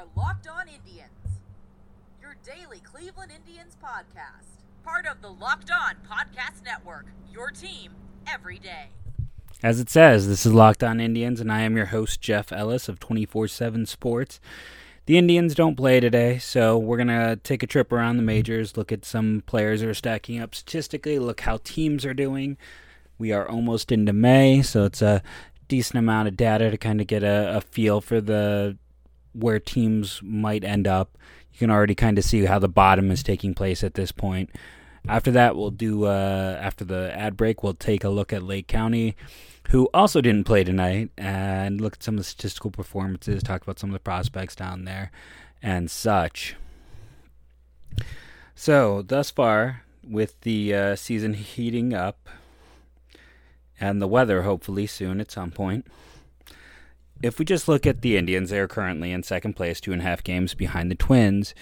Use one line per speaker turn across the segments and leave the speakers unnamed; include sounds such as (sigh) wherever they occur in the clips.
are Locked On Indians, your daily Cleveland Indians podcast. Part of the Locked On Podcast Network, your team every day.
As it says, this is Locked On Indians, and I am your host, Jeff Ellis of 24 7 Sports. The Indians don't play today, so we're going to take a trip around the majors, look at some players that are stacking up statistically, look how teams are doing. We are almost into May, so it's a decent amount of data to kind of get a, a feel for the where teams might end up. You can already kind of see how the bottom is taking place at this point. After that, we'll do uh, after the ad break, we'll take a look at Lake County, who also didn't play tonight, and look at some of the statistical performances, talk about some of the prospects down there, and such. So thus far, with the uh, season heating up, and the weather hopefully soon at some point if we just look at the Indians, they are currently in second place, two and a half games behind the Twins,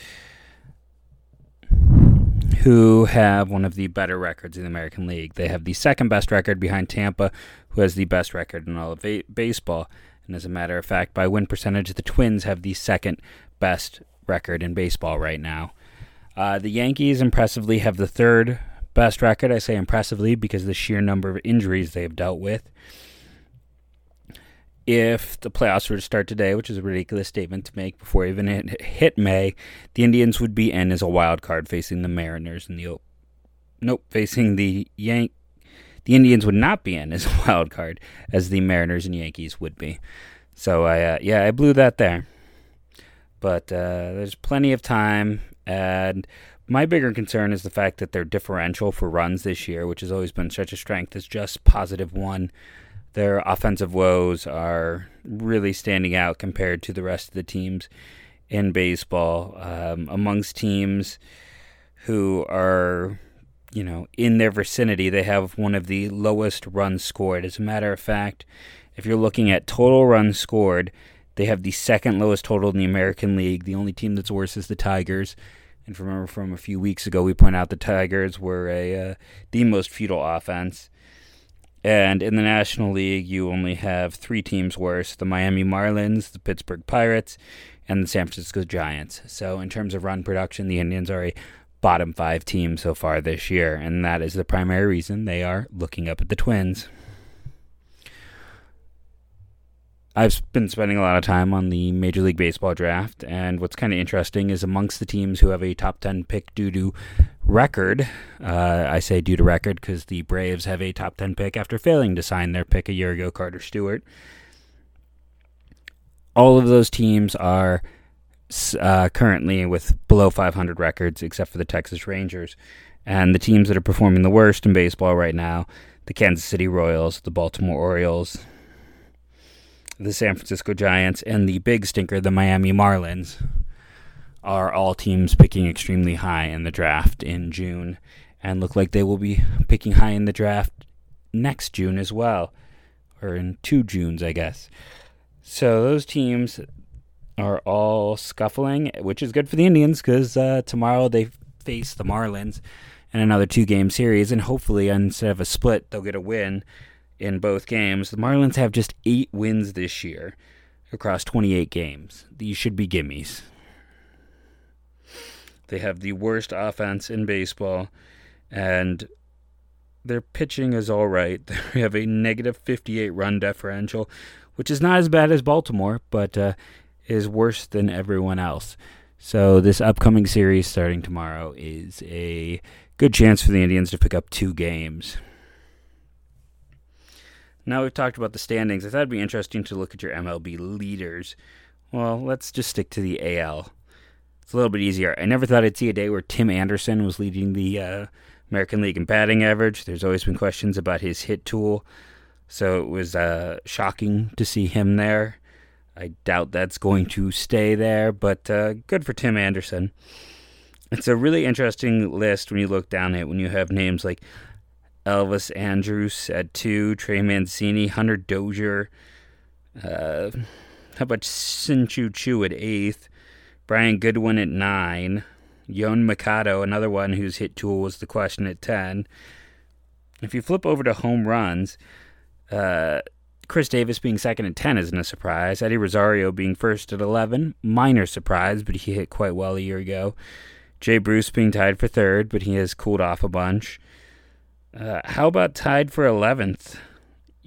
who have one of the better records in the American League. They have the second best record behind Tampa, who has the best record in all of a- baseball. And as a matter of fact, by win percentage, the Twins have the second best record in baseball right now. Uh, the Yankees impressively have the third best record. I say impressively because of the sheer number of injuries they've dealt with if the playoffs were to start today, which is a ridiculous statement to make before even it hit May, the Indians would be in as a wild card facing the Mariners and the nope facing the Yank. The Indians would not be in as a (laughs) wild card as the Mariners and Yankees would be. So I uh, yeah I blew that there, but uh, there's plenty of time and. My bigger concern is the fact that their differential for runs this year, which has always been such a strength, is just positive one their offensive woes are really standing out compared to the rest of the teams in baseball. Um, amongst teams who are, you know, in their vicinity, they have one of the lowest runs scored. As a matter of fact, if you're looking at total runs scored, they have the second lowest total in the American League. The only team that's worse is the Tigers. And remember from a few weeks ago, we point out the Tigers were a uh, the most futile offense. And in the National League, you only have three teams worse the Miami Marlins, the Pittsburgh Pirates, and the San Francisco Giants. So, in terms of run production, the Indians are a bottom five team so far this year, and that is the primary reason they are looking up at the Twins. I've been spending a lot of time on the Major League Baseball draft, and what's kind of interesting is amongst the teams who have a top 10 pick due to record, uh, I say due to record because the Braves have a top 10 pick after failing to sign their pick a year ago, Carter Stewart. All of those teams are uh, currently with below 500 records, except for the Texas Rangers. And the teams that are performing the worst in baseball right now the Kansas City Royals, the Baltimore Orioles, the San Francisco Giants, and the big stinker, the Miami Marlins, are all teams picking extremely high in the draft in June and look like they will be picking high in the draft next June as well, or in two Junes, I guess. So those teams are all scuffling, which is good for the Indians because uh, tomorrow they face the Marlins in another two game series, and hopefully instead of a split, they'll get a win in both games. The Marlins have just eight wins this year across 28 games. These should be gimmies. They have the worst offense in baseball, and their pitching is all right. (laughs) They have a negative 58 run differential, which is not as bad as Baltimore, but uh, is worse than everyone else. So, this upcoming series starting tomorrow is a good chance for the Indians to pick up two games. Now we've talked about the standings. I thought it'd be interesting to look at your MLB leaders. Well, let's just stick to the AL. It's a little bit easier. I never thought I'd see a day where Tim Anderson was leading the uh, American League in batting average. There's always been questions about his hit tool, so it was uh, shocking to see him there. I doubt that's going to stay there, but uh, good for Tim Anderson. It's a really interesting list when you look down it, when you have names like Elvis Andrus at two, Trey Mancini, Hunter Dozier. Uh, how about Shin-Soo Choo at eighth? Brian Goodwin at nine. Yoan Moncada, another one whose hit tool was the question at 10. If you flip over to home runs, uh, Chris Davis being second at 10 isn't a surprise. Eddie Rosario being first at 11, minor surprise, but he hit quite well a year ago. Jay Bruce being tied for third, but he has cooled off a bunch. Uh, how about tied for 11th?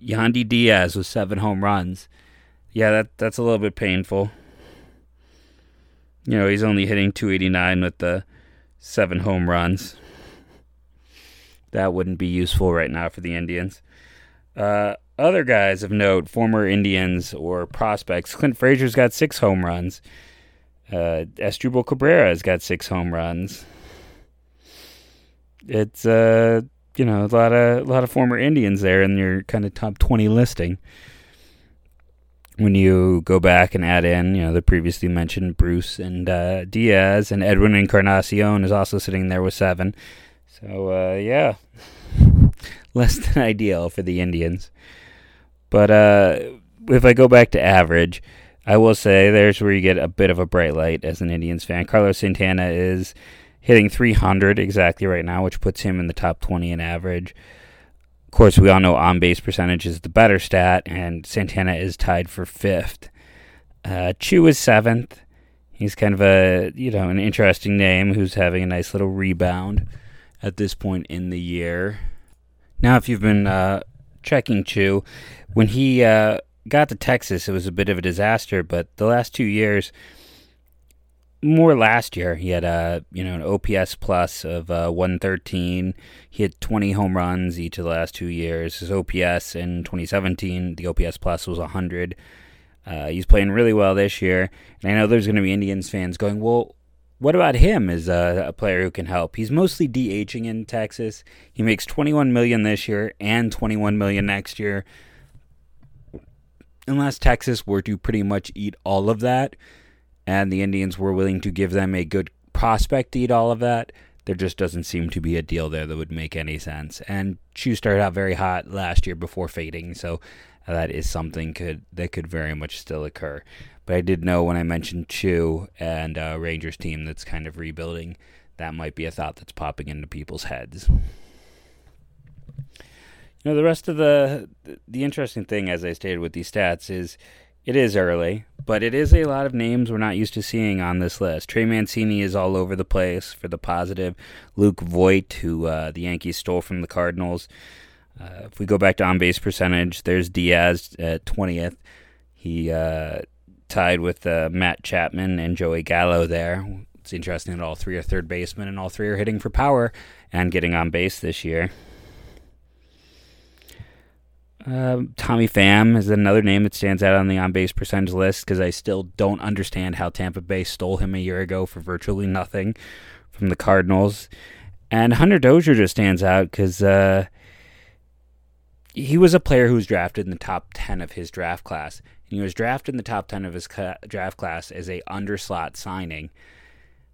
Yandy Diaz with seven home runs. Yeah, that that's a little bit painful. You know, he's only hitting 289 with the seven home runs. That wouldn't be useful right now for the Indians. Uh, other guys of note, former Indians or prospects, Clint Frazier's got six home runs. Uh, Asdrubal Cabrera's got six home runs. It's uh, you know, a lot of a lot of former Indians there in your kind of top twenty listing. When you go back and add in, you know, the previously mentioned Bruce and uh, Diaz and Edwin Encarnacion is also sitting there with seven. So uh, yeah, (laughs) less than ideal for the Indians. But uh, if I go back to average, I will say there's where you get a bit of a bright light as an Indians fan. Carlos Santana is hitting 300 exactly right now, which puts him in the top 20 in average. Of course, we all know on base percentage is the better stat, and Santana is tied for fifth. Uh, Choo is seventh. He's kind of a you know an interesting name who's having a nice little rebound at this point in the year. Now, if you've been uh, checking Choo, when he uh, got to Texas, it was a bit of a disaster. But the last two years, more last year, he had a you know an OPS plus of uh, 113. He had 20 home runs each of the last two years. His OPS in 2017, the OPS plus was 100. Uh, he's playing really well this year, and I know there's going to be Indians fans going, "Well, what about him as a, a, player who can help? He's mostly DHing in Texas. He makes 21 million this year and 21 million next year. Unless Texas were to pretty much eat all of that, and the Indians were willing to give them a good prospect to eat all of that, there just doesn't seem to be a deal there that would make any sense. And Choo started out very hot last year before fading, so that is something could that could very much still occur. But I did know when I mentioned Choo and uh, Rangers team that's kind of rebuilding, that might be a thought that's popping into people's heads. You know, the rest of the the interesting thing, as I stated with these stats, is it is early, but it is a lot of names we're not used to seeing on this list. Trey Mancini is all over the place for the positive. Luke Voit, who uh, the Yankees stole from the Cardinals. Uh, if we go back to on base percentage, there's Diaz at 20th. He uh, tied with uh, Matt Chapman and Joey Gallo there. It's interesting that all three are third basemen and all three are hitting for power and getting on base this year. Uh, Tommy Pham is another name that stands out on the on base percentage list because I still don't understand how Tampa Bay stole him a year ago for virtually nothing from the Cardinals. And Hunter Dozier just stands out because uh, he was a player who was drafted in the top 10 of his draft class. And he was drafted in the top 10 of his ca- draft class as a underslot signing.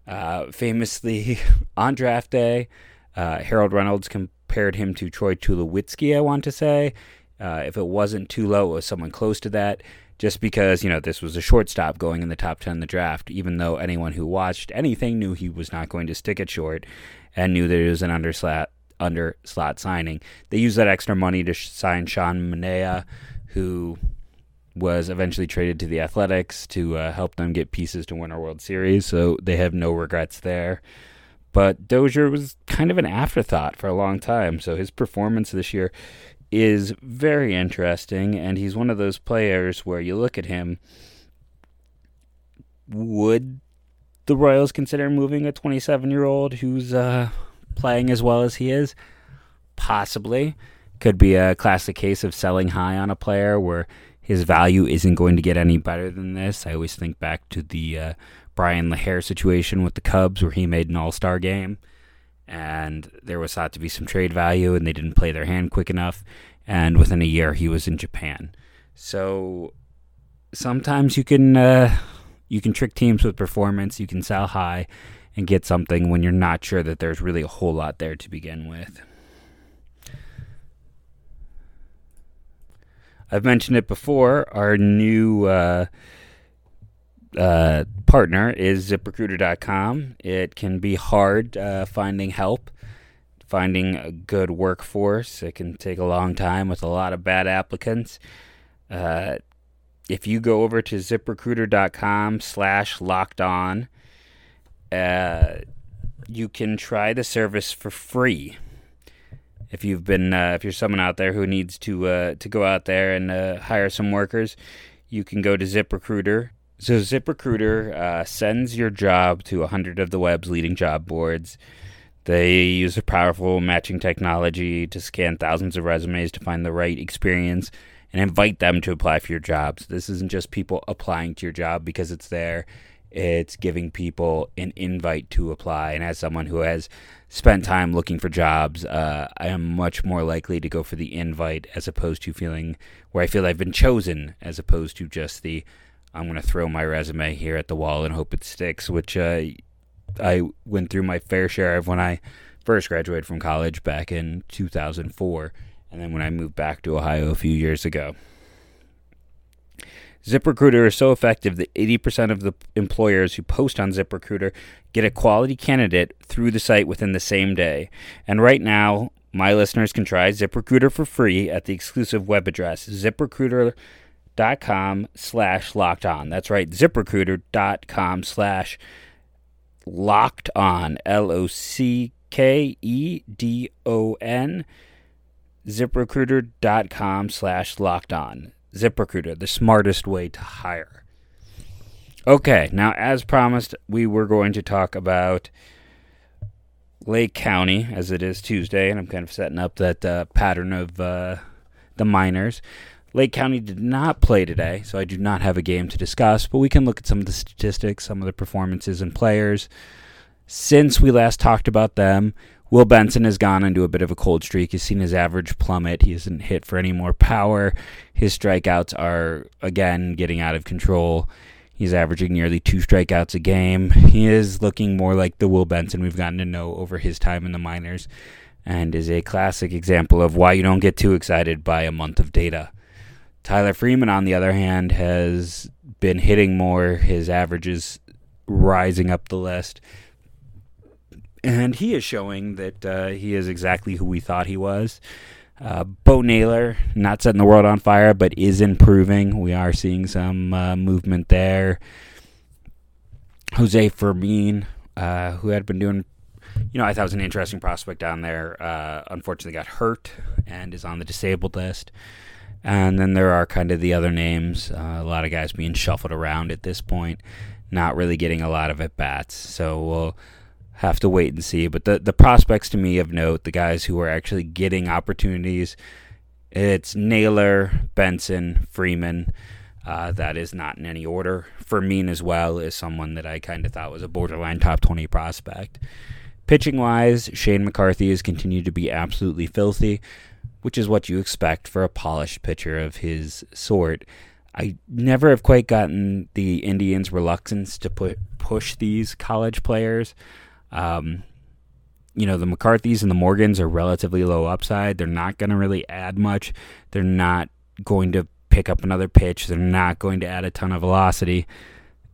Uh, famously, (laughs) on draft day, uh, Harold Reynolds compared him to Troy Tulowitzki, I want to say. Uh, if it wasn't Tulo, it was someone close to that. Just because, you know, this was a shortstop going in the top 10 of the draft, even though anyone who watched anything knew he was not going to stick it short and knew that it was an underslot under slot signing. They used that extra money to sign Sean Manaea, who was eventually traded to the Athletics to uh, help them get pieces to win a World Series. So they have no regrets there. But Dozier was kind of an afterthought for a long time. So his performance this year is very interesting. And he's one of those players where you look at him. Would the Royals consider moving a 27 year old who's uh, playing as well as he is? Possibly. Could be a classic case of selling high on a player where his value isn't going to get any better than this. I always think back to the uh, Bryan LaHair situation with the Cubs where he made an all star game and there was thought to be some trade value and they didn't play their hand quick enough. And within a year, he was in Japan. So sometimes you can. Uh, you can trick teams with performance. You can sell high, and get something when you're not sure that there's really a whole lot there to begin with. I've mentioned it before. Our new uh, uh, partner is ziprecruiter.com. It can be hard uh, finding help, finding a good workforce. It can take a long time with a lot of bad applicants. Uh, if you go over to ziprecruiter.com slash locked on, uh, you can try the service for free. If you've been, uh, if you're someone out there who needs to uh, to go out there and hire some workers, you can go to ZipRecruiter. So ZipRecruiter uh, sends your job to a hundred of the web's leading job boards. They use a powerful matching technology to scan thousands of resumes to find the right experience and invite them to apply for your jobs. This isn't just people applying to your job because it's there. It's giving people an invite to apply. And as someone who has spent time looking for jobs, uh, I am much more likely to go for the invite as opposed to feeling where I feel I've been chosen, as opposed to just the I'm going to throw my resume here at the wall and hope it sticks, which uh, I went through my fair share of when I first graduated from college back in 2004 and then when I moved back to Ohio a few years ago. ZipRecruiter is so effective that 80% of the employers who post on ZipRecruiter get a quality candidate through the site within the same day. And right now, my listeners can try ZipRecruiter for free at the exclusive web address, ziprecruiter.com slash locked on. That's right, ziprecruiter dot com/slash locked on, L O C K E D O N ziprecruiter dot com/slash locked on. ZipRecruiter, the smartest way to hire. Okay, now as promised, we were going to talk about Lake County, as it is Tuesday, and I'm kind of setting up that uh, pattern of uh, the minors. Lake County did not play today, so I do not have a game to discuss, but we can look at some of the statistics, some of the performances and players. Since we last talked about them, Will Benson has gone into a bit of a cold streak. He's seen his average plummet. He hasn't hit for any more power. His strikeouts are, again, getting out of control. He's averaging nearly two strikeouts a game. He is looking more like the Will Benson we've gotten to know over his time in the minors and is a classic example of why you don't get too excited by a month of data. Tyler Freeman, on the other hand, has been hitting more. His averages rising up the list and he is showing that uh, he is exactly who we thought he was. Uh, Bo Naylor, not setting the world on fire, but is improving. We are seeing some uh, movement there. Jose Fermin, uh, who had been doing, you know, I thought was an interesting prospect down there, uh, unfortunately got hurt and is on the disabled list. And then there are kind of the other names, uh, a lot of guys being shuffled around at this point, not really getting a lot of at bats. So we'll have to wait and see. But the the prospects to me of note, the guys who are actually getting opportunities, it's Naylor, Benson, Freeman. Uh, that is not in any order. Fermin as well is someone that I kind of thought was a borderline top 20 prospect. Pitching wise, Shane McCarthy has continued to be absolutely filthy, which is what you expect for a polished pitcher of his sort. I never have quite gotten the Indians' reluctance to put push these college players. Um, you know, the McCarthys and the Morgans are relatively low upside. They're not going to really add much. They're not going to pick up another pitch. They're not going to add a ton of velocity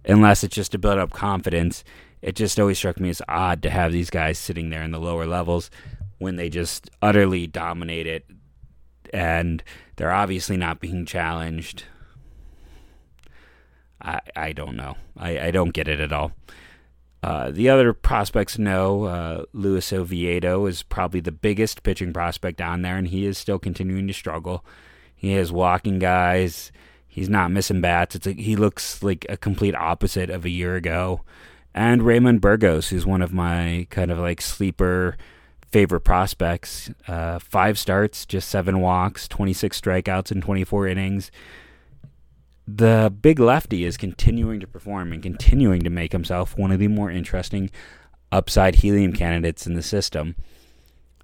unless it's just to build up confidence. It just always struck me as odd to have these guys sitting there in the lower levels when they just utterly dominate it and they're obviously not being challenged. I I don't know. I, I don't get it at all. Uh, the other prospects know uh, Luis Oviedo is probably the biggest pitching prospect on there, and he is still continuing to struggle. He is walking guys. He's not missing bats. It's he looks like a complete opposite of a year ago. And Raymond Burgos, who's one of my kind of like sleeper favorite prospects. Uh, five starts, just seven walks, 26 strikeouts in 24 innings the big lefty is continuing to perform and continuing to make himself one of the more interesting upside helium candidates in the system.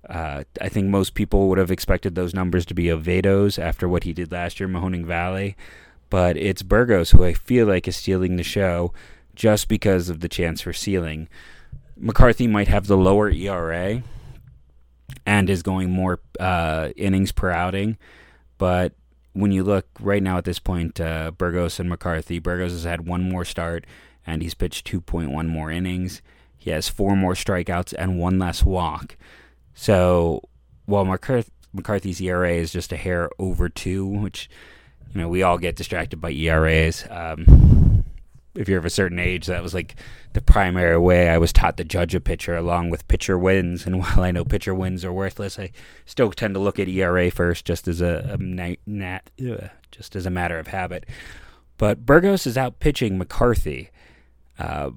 Uh, I think most people would have expected those numbers to be Oviedo's after what he did last year, Mahoning Valley, but it's Burgos who I feel like is stealing the show just because of the chance for ceiling. McCarthy might have the lower ERA and is going more uh, innings per outing, but when you look right now at this point, uh, Burgos and McCarthy, Burgos has had one more start and he's pitched 2.1 more innings. He has four more strikeouts and one less walk. So while McCarthy's ERA is just a hair over two, which you know, we all get distracted by ERAs. Um, if you're of a certain age, that was like the primary way I was taught to judge a pitcher, along with pitcher wins. And (laughs) while I know pitcher wins are worthless, I still tend to look at ERA first, just as a, a nat, nat ugh, just as a matter of habit. But Burgos is out pitching McCarthy uh,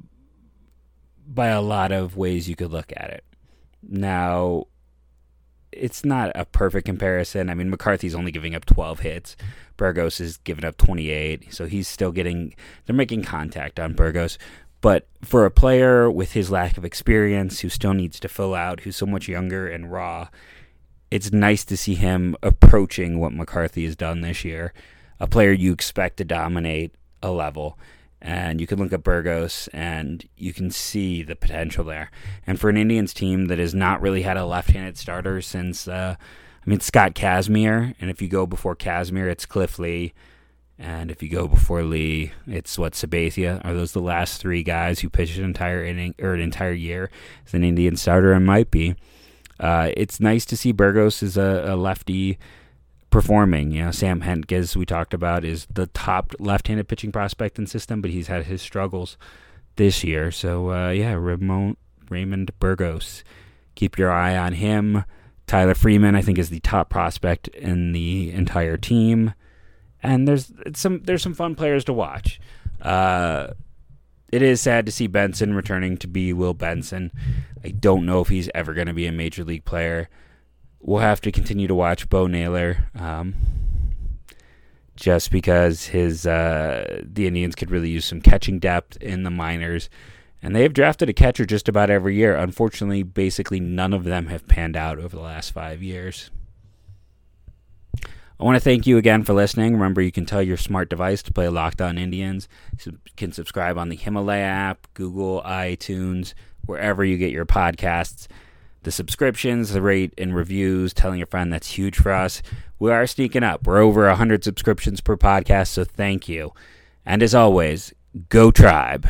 by a lot of ways you could look at it. Now, it's not a perfect comparison. I mean, McCarthy's only giving up 12 hits. Burgos has given up 28, so he's still getting. They're making contact on Burgos, but for a player with his lack of experience, who still needs to fill out, who's so much younger and raw, it's nice to see him approaching what McCarthy has done this year. A player you expect to dominate a level and you can look at Burgos and you can see the potential there. And for an Indians team that has not really had a left-handed starter since, uh, I mean, Scott Kazmir, and if you go before Kazmir, it's Cliff Lee, and if you go before Lee, it's what Sabathia. Are those the last three guys who pitched an entire inning or an entire year as an Indian starter? And might be. Uh, it's nice to see Burgos as a, a lefty performing. You know, Sam Hentges, we talked about, is the top left-handed pitching prospect in system, but he's had his struggles this year. So uh, yeah, Ramon, Raymond Burgos, keep your eye on him. Tyler Freeman, I think, is the top prospect in the entire team, and there's some there's some fun players to watch. Uh, it is sad to see Benson returning to be Will Benson. I don't know if he's ever going to be a major league player we'll have to continue to watch Bo Naylor, um, just because his uh, the Indians could really use some catching depth in the minors, and they have drafted a catcher just about every year. Unfortunately, basically none of them have panned out over the last five years. I want to thank you again for listening. Remember, you can tell your smart device to play Locked On Indians. You can subscribe on the Himalaya app, Google, iTunes, wherever you get your podcasts the subscriptions, the rate and reviews, telling a friend that's huge for us. We are sneaking up. We're over 100 subscriptions per podcast, so thank you. And as always, go tribe.